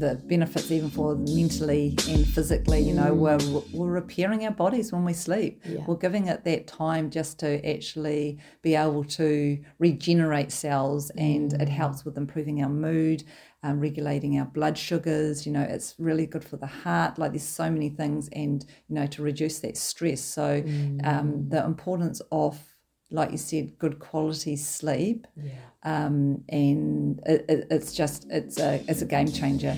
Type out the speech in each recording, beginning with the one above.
the benefits even for mentally and physically. You know, we're we're repairing our bodies when we sleep. Yeah. We're giving it that time just to actually be able to regenerate cells, and it helps with improving our mood. Um, regulating our blood sugars, you know, it's really good for the heart. Like there's so many things, and you know, to reduce that stress. So, um, the importance of like you said, good quality sleep, Yeah. um, and it, it, it's just it's a it's a game changer.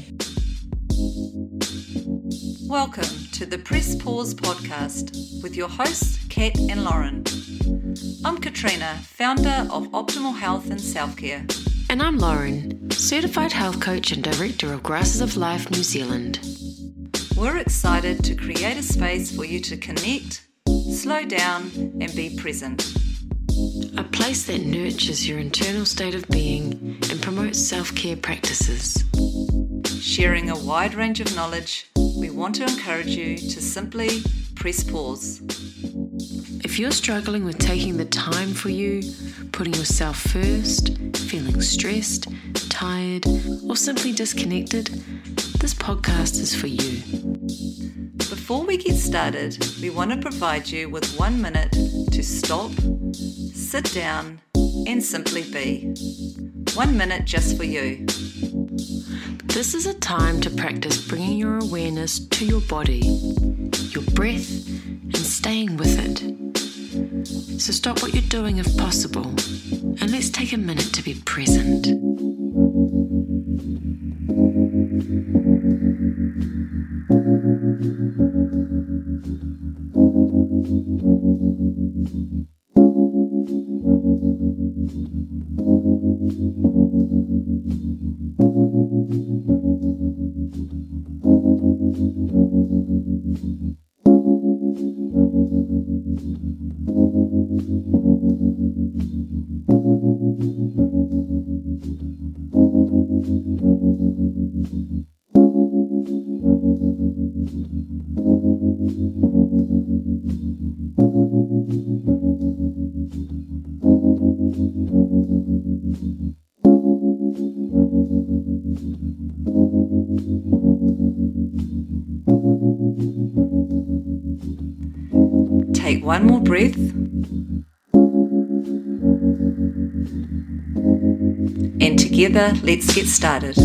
Welcome to the Press Pause podcast with your hosts Kat and Lauren. I'm Katrina, founder of Optimal Health and Self Care. And I'm Lauren, certified health coach and director of Grasses of Life New Zealand. We're excited to create a space for you to connect, slow down, and be present. A place that nurtures your internal state of being and promotes self care practices. Sharing a wide range of knowledge, we want to encourage you to simply press pause. If you're struggling with taking the time for you, putting yourself first, feeling stressed, tired, or simply disconnected, this podcast is for you. Before we get started, we want to provide you with one minute to stop, sit down, and simply be. One minute just for you. This is a time to practice bringing your awareness to your body, your breath, and staying with it. So stop what you're doing if possible, and let's take a minute to be present. One more breath. And together, let's get started.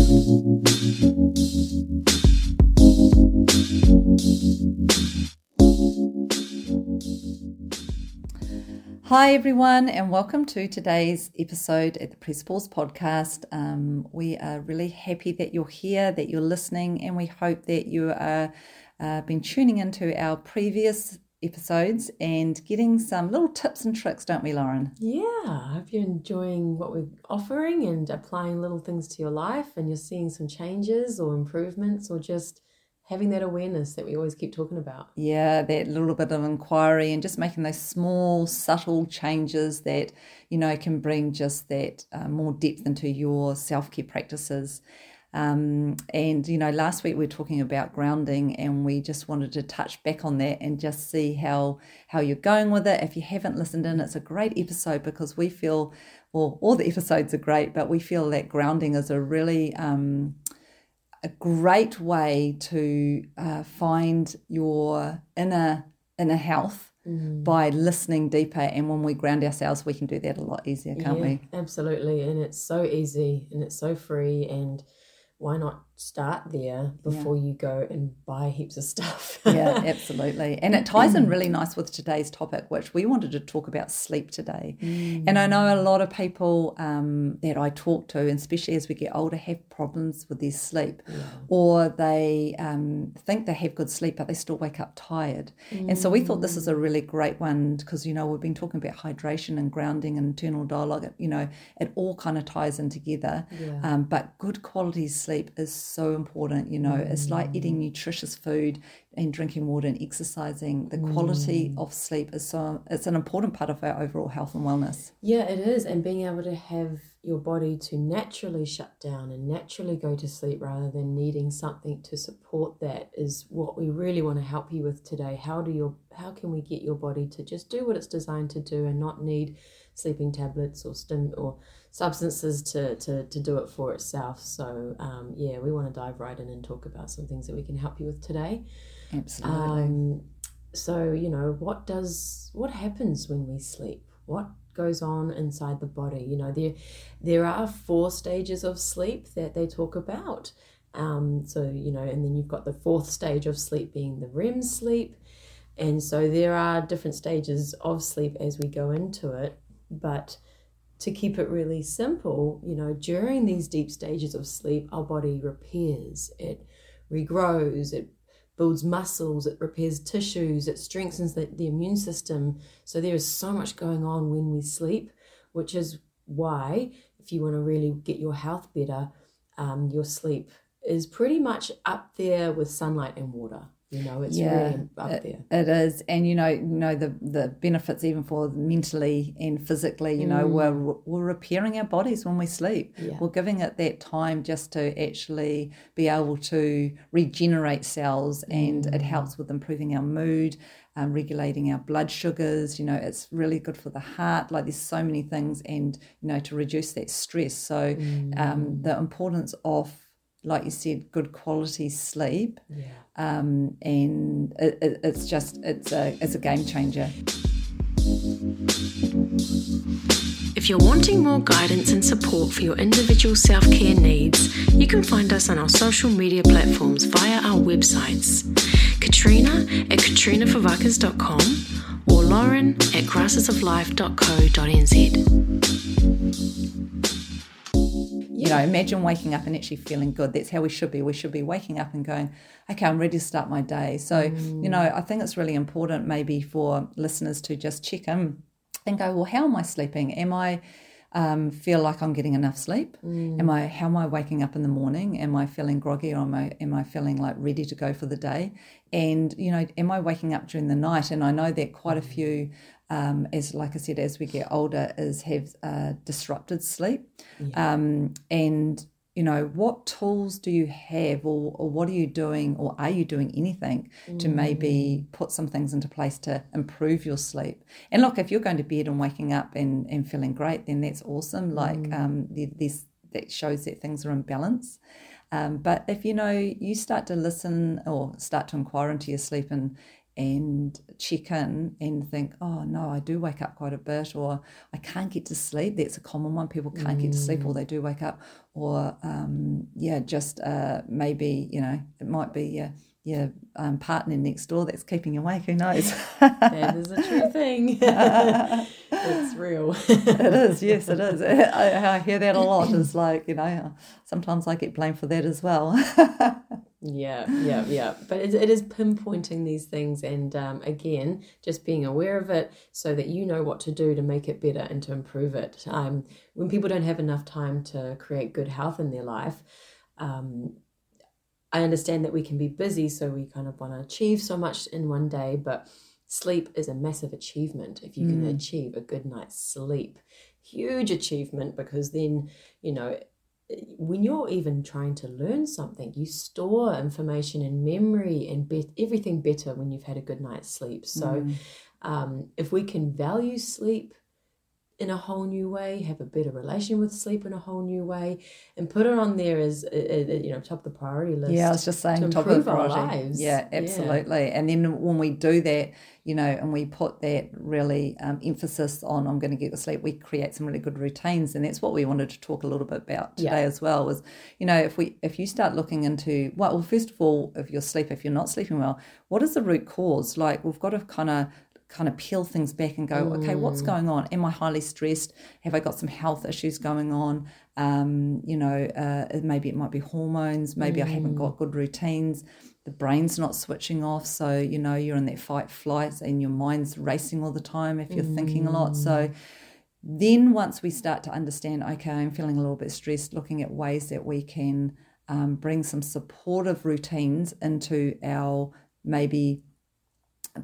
Hi, everyone, and welcome to today's episode at the Press Pause podcast. Um, we are really happy that you're here, that you're listening, and we hope that you are uh, been tuning into our previous episodes and getting some little tips and tricks, don't we, Lauren? Yeah, I hope you're enjoying what we're offering and applying little things to your life and you're seeing some changes or improvements or just having that awareness that we always keep talking about. Yeah, that little bit of inquiry and just making those small, subtle changes that, you know, can bring just that uh, more depth into your self care practices. Um, and, you know, last week we were talking about grounding and we just wanted to touch back on that and just see how, how you're going with it. If you haven't listened in, it's a great episode because we feel, well, all the episodes are great, but we feel that grounding is a really, um, a great way to uh, find your inner inner health by listening deeper and when we ground ourselves we can do that a lot easier can't yeah, we Absolutely. And it's so easy and it's so free and why not start there before you go and buy heaps of stuff? yeah absolutely. And it ties in really nice with today's topic which we wanted to talk about sleep today. And i know a lot of people um, that i talk to and especially as we get older have problems with their sleep. Or they um, think they have good sleep but they still wake up tired. And so we thought this is a really great one because you know we've been talking about hydration and grounding and internal dialogue you know it all kind of ties in together. Yeah. um, but good quality sleep is so important you know it's like eating mm. nutritious food and drinking water and exercising the quality mm. of sleep is so it's an important part of our overall health and wellness Yeah, it is. And being able to have your body to naturally shut down and naturally go to sleep rather than needing something to support that is what we really want to help you with today. How do your how can we get your body to just do what it's designed to do and not need sleeping tablets or stim or substances to, to, to do it for itself. So, um, yeah, we want to dive right in and talk about some things that we can help you with today. Absolutely. Um, so, you know, what does what happens when we sleep? What goes on inside the body? You know, there there are four stages of sleep that they talk about. Um, so, you know, and then you've got the fourth stage of sleep being the REM sleep. And so there are different stages of sleep as we go into it. But to keep it really simple, you know, during these deep stages of sleep, our body repairs, it regrows, it builds muscles, it repairs tissues, it strengthens the, the immune system. So there is so much going on when we sleep, which is why, if you want to really get your health better, um, your sleep is pretty much up there with sunlight and water. You know, it's yeah, really up it, there. It is, and you know, you know the the benefits even for mentally and physically. You know, mm. we're we're repairing our bodies when we sleep. Yeah. We're giving it that time just to actually be able to regenerate cells, and mm. it helps with improving our mood, um, regulating our blood sugars. You know, it's really good for the heart. Like there's so many things, and you know, to reduce that stress. So, mm. um, the importance of like you said, good quality sleep. Yeah. Um, and it, it, it's just it's a it's a game changer. If you're wanting more guidance and support for your individual self care needs, you can find us on our social media platforms via our websites Katrina at katrinafovakis.com or Lauren at grassesoflife.co.nz you know, imagine waking up and actually feeling good. That's how we should be. We should be waking up and going, okay, I'm ready to start my day. So, mm. you know, I think it's really important maybe for listeners to just check in and go, well, how am I sleeping? Am I um, feel like I'm getting enough sleep? Mm. Am I how am I waking up in the morning? Am I feeling groggy or am I am I feeling like ready to go for the day? And you know, am I waking up during the night? And I know that quite a few um, as like I said, as we get older, is have uh, disrupted sleep. Yeah. Um, and you know, what tools do you have, or, or what are you doing, or are you doing anything mm. to maybe put some things into place to improve your sleep? And look, if you're going to bed and waking up and, and feeling great, then that's awesome. Like mm. um, this that shows that things are in balance. Um, but if you know you start to listen or start to inquire into your sleep and and check in and think, oh no, I do wake up quite a bit, or I can't get to sleep. That's a common one. People can't mm. get to sleep, or mm. they do wake up, or um, yeah, just uh, maybe you know it might be your your um, partner next door that's keeping you awake. Who knows? that is a true thing. it's real. it is. Yes, it is. I, I hear that a lot. It's like you know, sometimes I get blamed for that as well. Yeah, yeah, yeah. But it, it is pinpointing these things and um, again, just being aware of it so that you know what to do to make it better and to improve it. Um, when people don't have enough time to create good health in their life, um, I understand that we can be busy, so we kind of want to achieve so much in one day, but sleep is a massive achievement if you can mm. achieve a good night's sleep. Huge achievement because then, you know, when you're even trying to learn something, you store information in memory and be- everything better when you've had a good night's sleep. So, mm. um, if we can value sleep in a whole new way, have a better relation with sleep in a whole new way, and put it on there as uh, uh, you know top of the priority list. Yeah, I was just saying top of the priority. Yeah, absolutely. Yeah. And then when we do that, you know, and we put that really um, emphasis on I'm going to get the sleep, we create some really good routines, and that's what we wanted to talk a little bit about today yeah. as well. Was you know if we if you start looking into well, well, first of all, if you're sleep, if you're not sleeping well, what is the root cause? Like we've got to kind of kind of peel things back and go, mm. okay, what's mm. going on? Am I highly stressed? Have I got some health issues going on? Um, you know, uh, maybe it might be hormones. Maybe mm. I haven't got mm. good routines. The brain's not switching off. So, you know, you're in that fight flight and your mind's racing all the time if you're mm. thinking a lot. So, mm. then once we start to understand, okay, I'm feeling a little bit stressed, looking at ways that we can um, bring some supportive routines into our maybe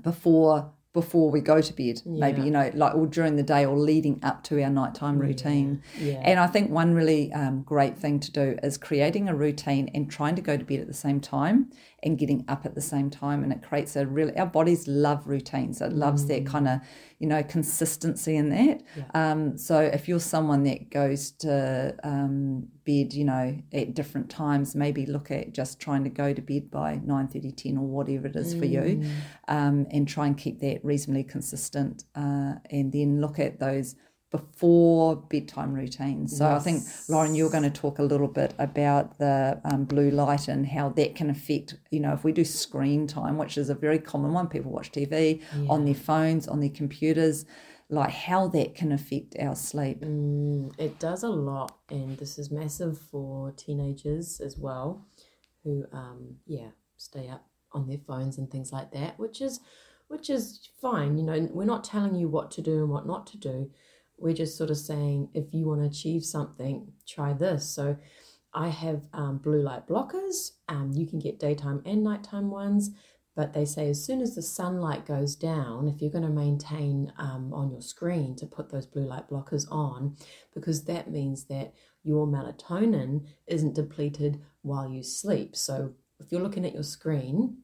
before before we go to bed, maybe, you know, like or during the day or leading up to our nighttime routine. yeah. And I think one really um, great thing to do is creating a routine and trying to go to bed at the same time and getting up at the same time. And it creates a really, our bodies love routines. It loves that kind of, you know, consistency in that. Um, so if you're someone that goes to um, bed, you know, at different times, maybe look at just trying to go to bed by 9 30, 10 or whatever it is for you um, and try and keep that reasonably consistent uh, and then look at those before bedtime routines. So I think, Lauren, you're going to talk a little bit about the um, blue light and how that can affect, you know, if we do screen time, which is a very common one, people watch TV on their phones, on their computers, like how that can affect our sleep. Mm, it does a lot, and this is massive for teenagers as well, who um yeah stay up on their phones and things like that, which is which is fine. You know, we're not telling you what to do and what not to do. We're just sort of saying if you want to achieve something, try this. So. I have um, blue light blockers. Um, you can get daytime and nighttime ones, but they say as soon as the sunlight goes down, if you're going to maintain um, on your screen to put those blue light blockers on, because that means that your melatonin isn't depleted while you sleep. So if you're looking at your screen,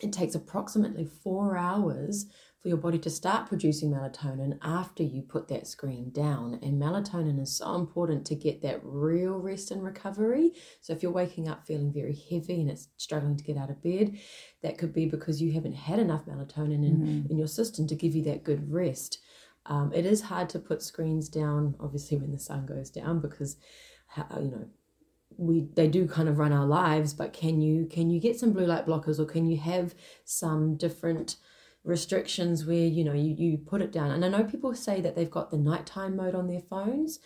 it takes approximately four hours for your body to start producing melatonin after you put that screen down. And melatonin is so important to get that real rest and recovery. So if you're waking up feeling very heavy and it's struggling to get out of bed, that could be because you haven't had enough melatonin in, in your system to give you that good rest. Um, it is hard to put screens down, obviously, when the sun goes down because, you know, we they do kind of run our lives. But can you can you get some blue light blockers or can you have some different restrictions where you know you, you put it down? And I know people say that they've got the nighttime mode on their phones,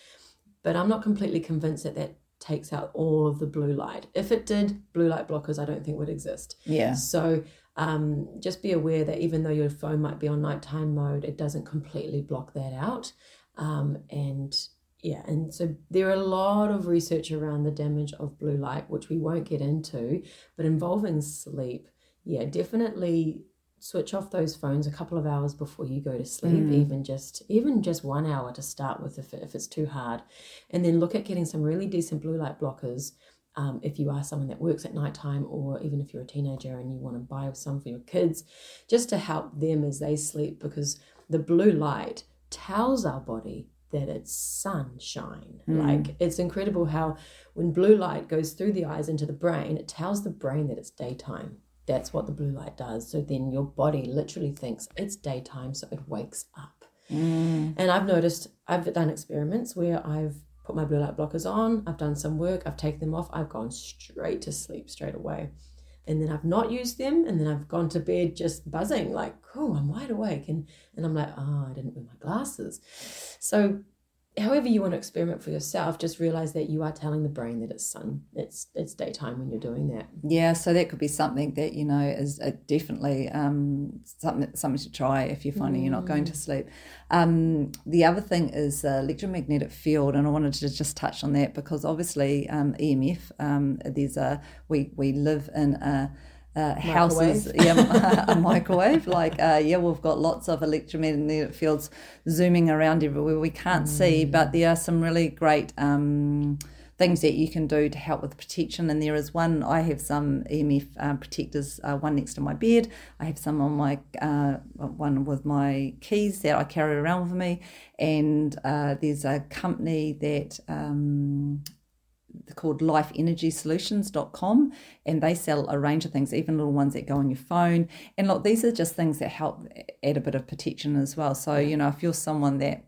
but I'm not completely convinced that that takes out all of the blue light. If it did, blue light blockers I don't think would exist. Yeah. So um, just be aware that even though your phone might be on nighttime mode, it doesn't completely block that out. Um, and yeah, and so there are a lot of research around the damage of blue light, which we won't get into, but involving sleep. Yeah, definitely switch off those phones a couple of hours before you go to sleep even just even just one hour to start with if, if it's too hard. And then look at getting some really decent blue light blockers um, if you are someone that works at nighttime or even if you're a teenager and you want to buy some for your kids just to help them as they sleep because the blue light tells our body that it's sunshine. Like it's incredible how when blue light goes through the eyes into the brain it tells the brain that it's daytime that's what the blue light does. So then your body literally thinks it's daytime, so it wakes up. Mm. And I've noticed, I've done experiments where I've put my blue light blockers on, I've done some work, I've taken them off, I've gone straight to sleep straight away. And then I've not used them, and then I've gone to bed just buzzing, like, oh, I'm wide awake. And, and I'm like, oh, I didn't wear my glasses. So however you want to experiment for yourself, just realize that you are telling the brain that it's sun, it's it's daytime when you're doing that. Yeah, so that could be something that you know is uh, definitely um, something something to try if you're finding you're not going to sleep. Um, the other thing is uh, electromagnetic field, and I wanted to just touch on that because obviously um, EMF. Um, there's a we we live in a uh, houses, yeah, a microwave. Like, uh, yeah, we've got lots of electromagnetic fields zooming around everywhere we can't see, but there are some really great um, things that you can do to help with protection. And there is one, I have some EMF uh, protectors, uh, one next to my bed. I have some on my, uh, one with my keys that I carry around with me. And uh, there's a company that, um, called lifeenergysolutions.com and they sell a range of things even little ones that go on your phone. And look these are just things that help add a bit of protection as well. So you know if you're someone that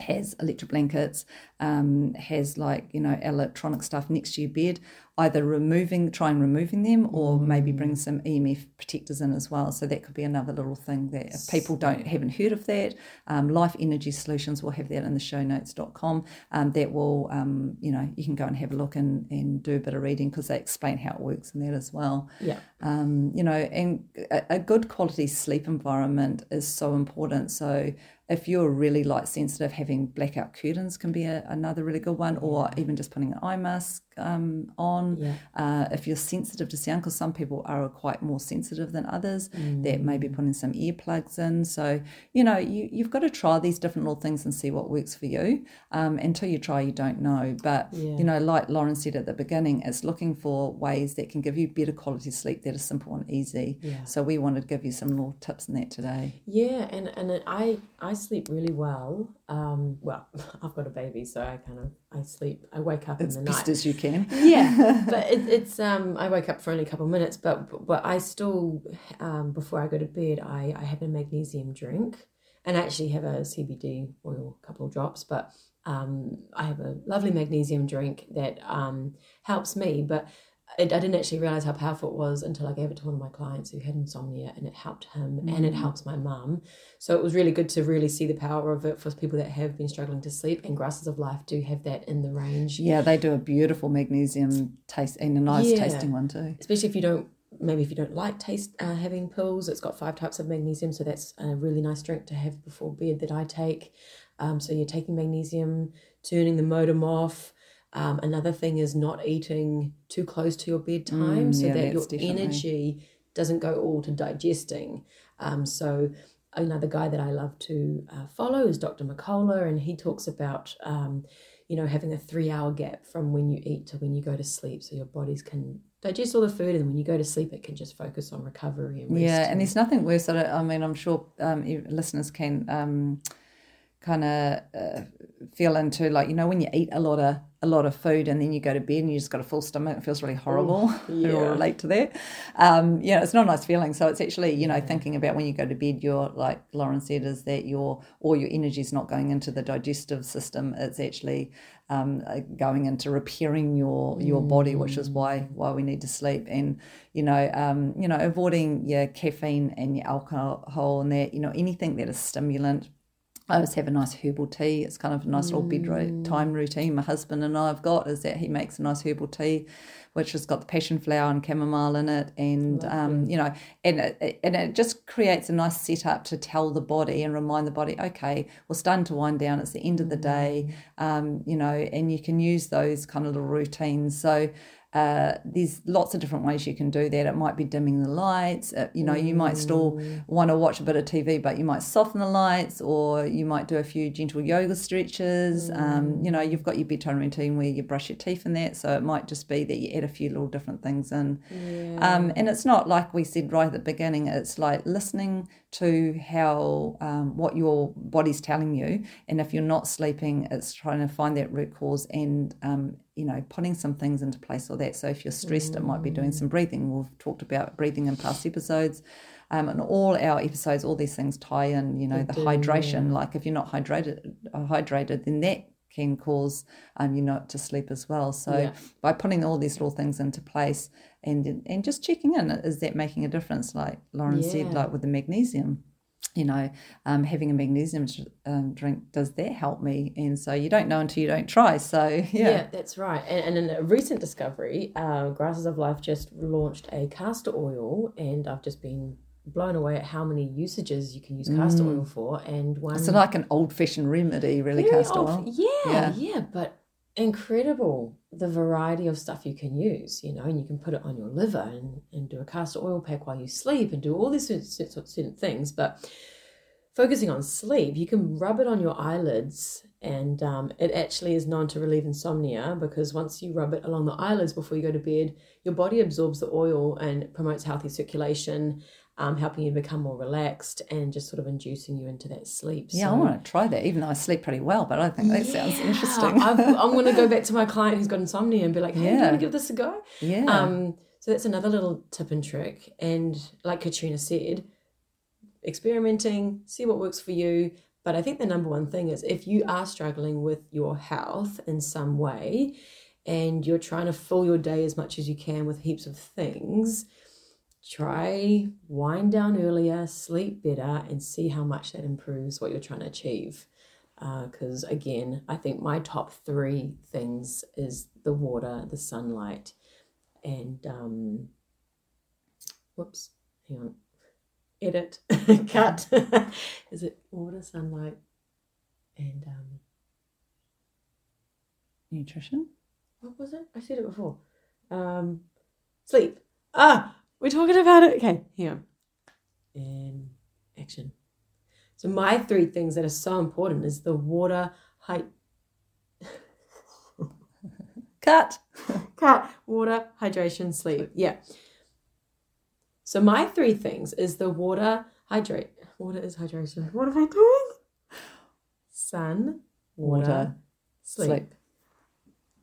has electric blankets, um, has like, you know, electronic stuff next to your bed, either removing, try and removing them or maybe bring some EMF protectors in as well. So that could be another little thing that if people don't haven't heard of that, um, Life Energy Solutions will have that in the show notes.com. Um, that will, um, you know, you can go and have a look and, and do a bit of reading because they explain how it works in that as well Yeah. um, you know, and a, a good quality sleep environment is so important. So if you're really light sensitive, having blackout curtains can be a, another really good one, or even just putting an eye mask um, on. Yeah. Uh, if you're sensitive to sound, because some people are quite more sensitive than others, that maybe putting some earplugs in. So, you know, you, you've got to try these different little things and see what works for you. Um, until you try, you don't know. But, Yeah. you know, like Lauren said at the beginning, it's looking for ways that can give you better quality sleep that are simple and easy. Yeah. So, we wanted to give you some little tips in that today. Yeah, and and I I sleep really well. Um, well, I've got a baby, so I kind of I sleep. I wake up As in the best night. as you can. yeah, but it, it's um I wake up for only a couple of minutes, but but I still um before I go to bed I I have a magnesium drink, and I actually have a CBD oil, a couple of drops, but um I have a lovely magnesium drink that um helps me, but. It, I didn't actually realize how powerful it was until I gave it to one of my clients who had insomnia, and it helped him, and it helps my mum. So it was really good to really see the power of it for people that have been struggling to sleep. And grasses of life do have that in the range. Yeah, they do a beautiful magnesium taste and a nice Yeah. tasting one too. especially if you don't maybe if you don't like taste uh, having pills it's got five types of magnesium so that's a really nice drink to have before bed that i take um, so you're taking magnesium turning the modem off um, another thing is not eating too close to your bedtime Mm, so yeah, that your definitely- energy doesn't go all to digesting um, so another guy that i love to uh, follow is dr mccullough and he talks about um, you know, having a three hour gap from when you eat to when you go to sleep so your bodies can digest all the food and when you go to sleep it can just focus on recovery and rest. Yeah, and there's nothing worse. I, I mean, I'm sure um, listeners can um, kind of uh, feel into like you know when you eat a lot of a lot of food and then you go to bed and you just got a full stomach. It feels really horrible. All yeah. relate to that. Um, yeah, it's not a nice feeling. So it's actually you know thinking about when you go to bed. You're like Lauren said, is that your all your energy is not going into the digestive system. It's actually um, uh, going into repairing your your body, which is why why we need to sleep. And you know, um, you know, avoiding your caffeine and your alcohol and that. You know, anything that is stimulant. I always have a nice herbal tea. It's kind of a nice little bedtime routine. My husband and I have got is that he makes a nice herbal tea, which has got the passion flower and chamomile in it, and um, you know, and it, and it just creates a nice setup to tell the body and remind the body, okay, we're starting to wind down. It's the end of the day, um, you know, and you can use those kind of little routines. So. Uh, there's lots of different ways you can do that. It might be dimming the lights. Uh, you know, you might still want to watch a bit of TV, but you might soften the lights, or you might do a few gentle yoga stretches. Um, you know, you've got your bedtime routine where you brush your teeth and that, so it might just be that you add a few little different things in. Um, and it's not like we said right at the beginning. It's like listening to how um, what your body's telling you, and if you're not sleeping, it's trying to find that root cause and um, you know putting some things into place or that. So if you're stressed, it might be doing some breathing. We've talked about breathing in past episodes. Um, and all our episodes, all these things tie in. You know, the hydration. Like if you're not hydrated, uh, hydrated, then that can cause um, you not to sleep as well. So Yeah. by putting all these little things into place and and just checking in, is that making a difference? Like Lauren said, like with the magnesium. You know, um, having a magnesium um, drink does that help me? And so you don't know until you don't try. So yeah, Yeah, that's right. And, and in a recent discovery, uh, Grasses of Life just launched a castor oil, and I've just been blown away at how many usages you can use castor oil for. And one it's like an old fashioned remedy, really, castor old- oil. Yeah, Yeah. yeah, but incredible the variety of stuff you can use, you know, and you can put it on your liver and, and do a castor oil pack while you sleep and do all these of certain things. But focusing on sleep, you can rub it on your eyelids, and um, it actually is known to relieve insomnia because once you rub it along the eyelids before you go to bed, your body absorbs the oil and promotes healthy circulation. Um, helping you become more relaxed and just sort of inducing you into that sleep. Yeah, I want to try that, even though I sleep pretty well. But I think that sounds interesting. I've, I'm going to go back to my client who's got insomnia and be like, hey, do you Yeah. want to give this a go? yeah, Um, so that's another little tip and trick. And like Katrina said, experimenting, see what works for you. But I think the number one thing is if you are struggling with your health in some way and you're trying to fill your day as much as you can with heaps of things, try wind down earlier, sleep better, and see how much that improves what you're trying to achieve. Because again, I think my top three things is the water, the sunlight, and um, whoops, hang on, edit, cut. is it water, sunlight, and um, nutrition. what was it? I said it before. Um, sleep. Ah, we're talking about it. Okay, here. And action. So my three things that are so important is the water height. Cut. Cut. Water, hydration, sleep. Yeah. So my three things is the water, hydrate. Water is hydration. What am I doing? Sun, water, Water, sleep. sleep.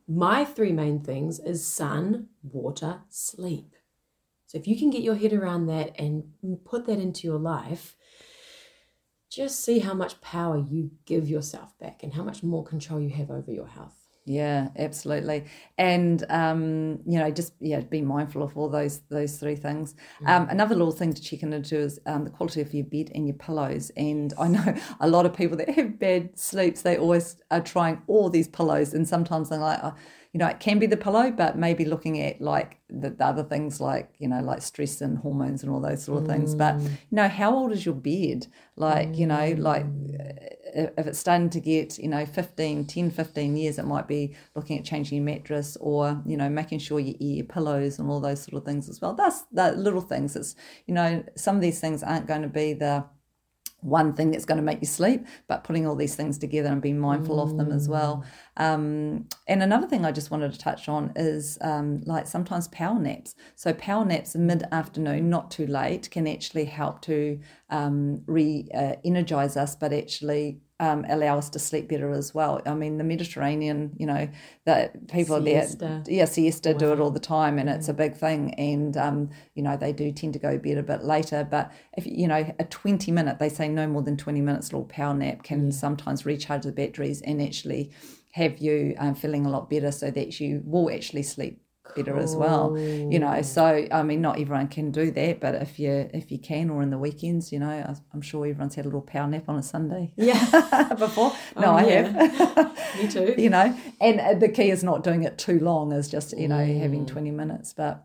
My three main things is sun, water, sleep. So if you can get your head around that and put that into your life, just see how much power you give yourself back and how much more control you have over your health. Yeah, absolutely. And um, you know, just yeah, be mindful of all those those three things. Um, another little thing to check into is um, the quality of your bed and your pillows. And I know a lot of people that have bad sleeps, they always are trying all these pillows, and sometimes they're like, oh, you know, it can be the pillow, but maybe looking at like the, the other things like you know, like stress and hormones and all those sort of things. But mm. you know, how old is your bed? Like you know, mm. like uh, if it's starting to get you know 15 10 15 years it might be looking at changing your mattress or you know making sure you eat your pillows and all those sort of things as well that's the little things it's you know some of these things aren't going to be the one thing that's going to make you sleep, but putting all these things together and being mindful of them as well. Um, and another thing I just wanted to touch on is um, like sometimes power naps. So power naps mid afternoon, not too late, can actually help to um, re uh, energize us, but actually um, allow us to sleep better as well. I mean, the Mediterranean, you know, that people Siesta. there, yeah, siesta do it all the time, and it's a big thing. And um, you know, they do tend to go bed a bit later. But if you know, a twenty minute, they say no more than twenty minutes little power nap can sometimes recharge the batteries and actually have you um, feeling a lot better, so that you will actually sleep better as well. You know, so I mean, not everyone can do that, but if you if you can, or in the weekends, you know, I'm sure everyone's had a little power nap on a Sunday. Yeah. before. No, Oh, I yeah. have. Me too. you know, and uh, the key is not doing it too long, is just you know Mm. having 20 minutes. But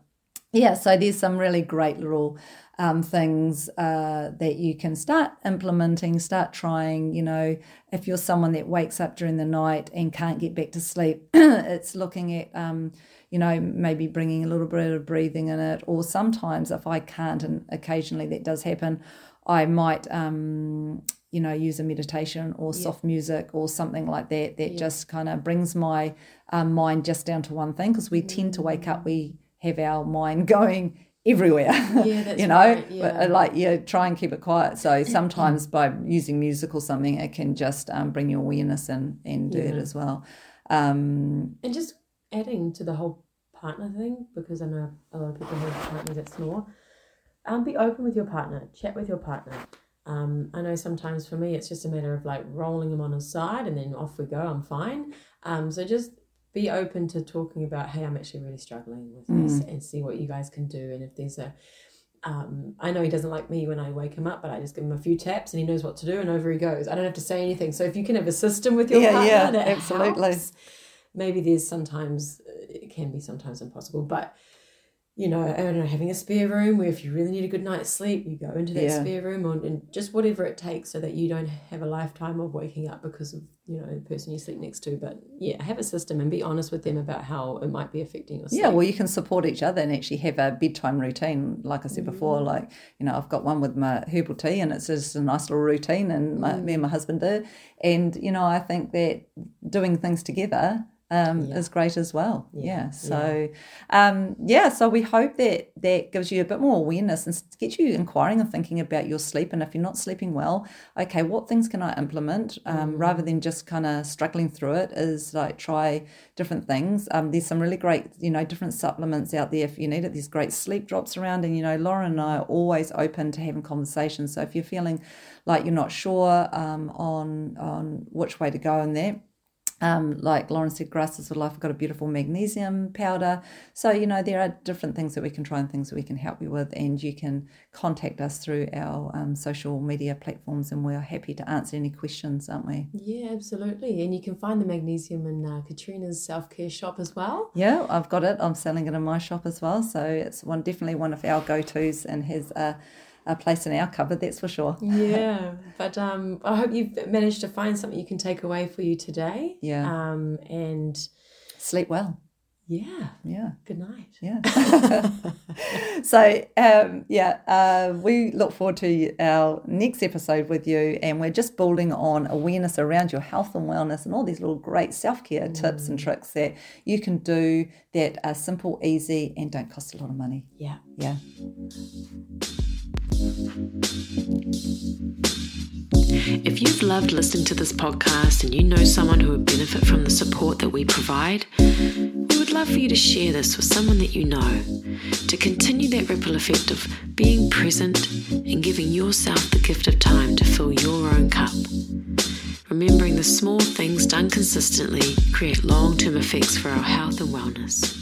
yeah, so there's some really great little um, things uh, that you can start implementing, start trying. You know, if you're someone that wakes up during the night and can't get back to sleep, it's looking at, um, you know, maybe bringing a little bit of breathing in it. Or sometimes if I can't, and occasionally that does happen, I might, um, you know, use a meditation or soft music or something like that that just kind of brings my um, mind just down to one thing because we tend to wake up, we have our mind going everywhere. Yeah, that's you know, right, But, yeah. uh, like yeah, try and keep it quiet. So sometimes by using music or something, it can just um, bring your awareness in and do it as well. Um, And just adding to the whole partner thing, because I know a lot of people have partners that snore. Um, be open with your partner. Chat with your partner. Um, I know sometimes for me it's just a matter of like rolling him on his side and then off we go. I'm fine. Um, so just be open to talking about, hey, I'm actually really struggling with this, and see what you guys can do. And if there's a um, I know he doesn't like me when I wake him up, but I just give him a few taps and he knows what to do, and over he goes. I don't have to say anything. So if you can have a system with your Yeah, partner, yeah, absolutely. helps. Maybe there's sometimes it can be sometimes impossible, but you know, I don't know, having a spare room where if you really need a good night's sleep, you go into that Yeah. spare room or, and just whatever it takes so that you don't have a lifetime of waking up because of, you know, the person you sleep next to. But yeah, have a system and be honest with them about how it might be affecting your sleep. yeah, well, you can support each other and actually have a bedtime routine. Like I said before, mm. like you know, I've got one with my herbal tea, and it's just a nice little routine, and my, mm. me and my husband do. And you know, I think that doing things together um, is great as well. Yeah. So, um, yeah. So we hope that that gives you a bit more awareness and gets you inquiring and thinking about your sleep. And if you're not sleeping well, okay, what things can I implement um, rather than just kind of struggling through it? Is like try different things. Um, there's some really great, you know, different supplements out there if you need it. There's great sleep drops around, and you know, Lauren and I are always open to having conversations. So if you're feeling like you're not sure um, on on which way to go in there. Um, like Lauren said, grasses for life. I've got a beautiful magnesium powder. So, you know, there are different things that we can try and things that we can help you with. And you can contact us through our um, social media platforms, and we're happy to answer any questions, aren't we? Yeah, absolutely. And you can find the magnesium in uh, Katrina's self care shop as well. Yeah, I've got it. I'm selling it in my shop as well. So it's one definitely one of our go tos and has a, a place in our cupboard, that's for sure. Yeah, but um, I hope you've managed to find something you can take away for you today. Yeah. Um, and Sleep well. Yeah. Yeah. Good night. Yeah. so, um, yeah, uh, we look forward to our next episode with you. And we're just building on awareness around your health and wellness and all these little great self care mm. tips and tricks that you can do that are simple, easy, and don't cost a lot of money. Yeah. Yeah. If you've loved listening to this podcast and you know someone who would benefit from the support that we provide, we would love for you to share this with someone that you know to continue that ripple effect of being present and giving yourself the gift of time to fill your own cup. Remembering the small things done consistently create long term effects for our health and wellness.